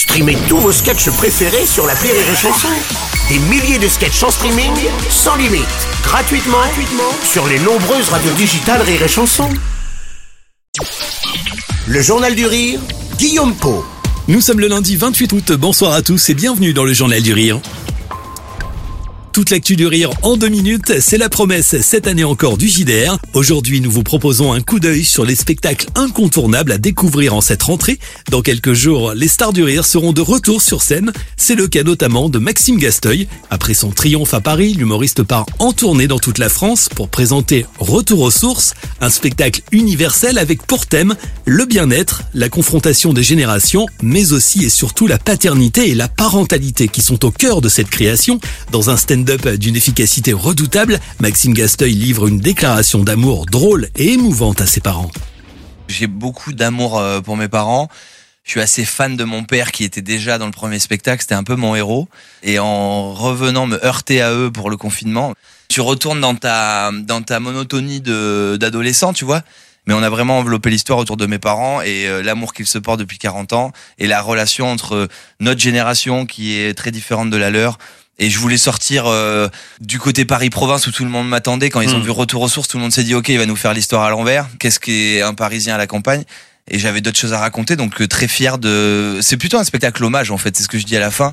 Streamez tous vos sketchs préférés sur la Rire et Chanson. Des milliers de sketchs en streaming, sans limite, gratuitement, gratuitement sur les nombreuses radios digitales Rire et Chanson. Le Journal du Rire, Guillaume Po. Nous sommes le lundi 28 août, bonsoir à tous et bienvenue dans le Journal du Rire. Toute l'actu du rire en deux minutes, c'est la promesse cette année encore du JDR. Aujourd'hui, nous vous proposons un coup d'œil sur les spectacles incontournables à découvrir en cette rentrée. Dans quelques jours, les stars du rire seront de retour sur scène. C'est le cas notamment de Maxime Gasteuil. Après son triomphe à Paris, l'humoriste part en tournée dans toute la France pour présenter Retour aux sources, un spectacle universel avec pour thème le bien-être, la confrontation des générations, mais aussi et surtout la paternité et la parentalité qui sont au cœur de cette création. Dans un stand d'une efficacité redoutable, Maxime Gasteuil livre une déclaration d'amour drôle et émouvante à ses parents. J'ai beaucoup d'amour euh, pour mes parents. Je suis assez fan de mon père qui était déjà dans le premier spectacle, c'était un peu mon héros. Et en revenant me heurter à eux pour le confinement, tu retournes dans ta, dans ta monotonie d'adolescent, tu vois. Mais on a vraiment enveloppé l'histoire autour de mes parents et euh, l'amour qu'ils se portent depuis 40 ans et la relation entre notre génération qui est très différente de la leur, et je voulais sortir euh, du côté Paris-Province où tout le monde m'attendait. Quand ils ont hmm. vu Retour aux sources, tout le monde s'est dit, OK, il va nous faire l'histoire à l'envers. Qu'est-ce qu'est un Parisien à la campagne? Et j'avais d'autres choses à raconter, donc euh, très fier de... C'est plutôt un spectacle hommage, en fait, c'est ce que je dis à la fin.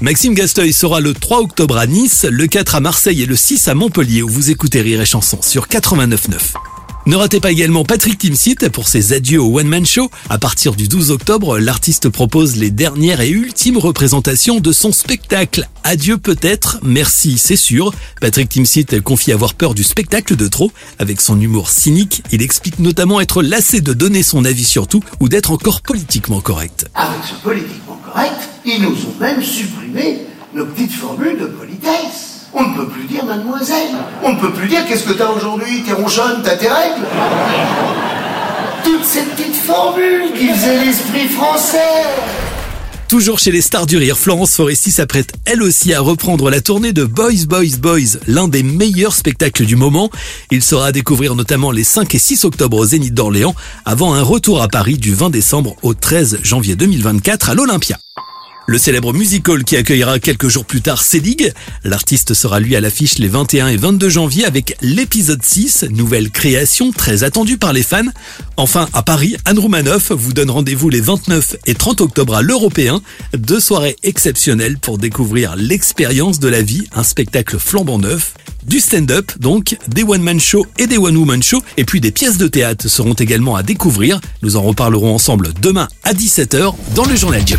Maxime Gasteuil sera le 3 octobre à Nice, le 4 à Marseille et le 6 à Montpellier où vous écoutez Rire et Chanson sur 89.9. Ne ratez pas également Patrick Timsit pour ses adieux au One Man Show. À partir du 12 octobre, l'artiste propose les dernières et ultimes représentations de son spectacle. Adieu peut-être, merci c'est sûr. Patrick Timsit confie avoir peur du spectacle de trop. Avec son humour cynique, il explique notamment être lassé de donner son avis sur tout ou d'être encore politiquement correct. Avec ce politiquement correct, ils nous ont même supprimé nos petites formules de politesse. On ne peut plus dire mademoiselle. On ne peut plus dire qu'est-ce que t'as aujourd'hui, t'es ronchonne, t'as tes règles? Toutes ces petites formules qui faisaient l'esprit français. Toujours chez les stars du rire, Florence Foresti s'apprête elle aussi à reprendre la tournée de Boys Boys Boys, l'un des meilleurs spectacles du moment. Il sera à découvrir notamment les 5 et 6 octobre au Zénith d'Orléans, avant un retour à Paris du 20 décembre au 13 janvier 2024 à l'Olympia. Le célèbre musical qui accueillera quelques jours plus tard Selig. L'artiste sera lui à l'affiche les 21 et 22 janvier avec l'épisode 6, nouvelle création très attendue par les fans. Enfin, à Paris, Anne Roumanoff vous donne rendez-vous les 29 et 30 octobre à l'Européen. Deux soirées exceptionnelles pour découvrir l'expérience de la vie, un spectacle flambant neuf du stand-up, donc des one-man show et des one-woman show, et puis des pièces de théâtre seront également à découvrir. Nous en reparlerons ensemble demain à 17h dans le Journal du.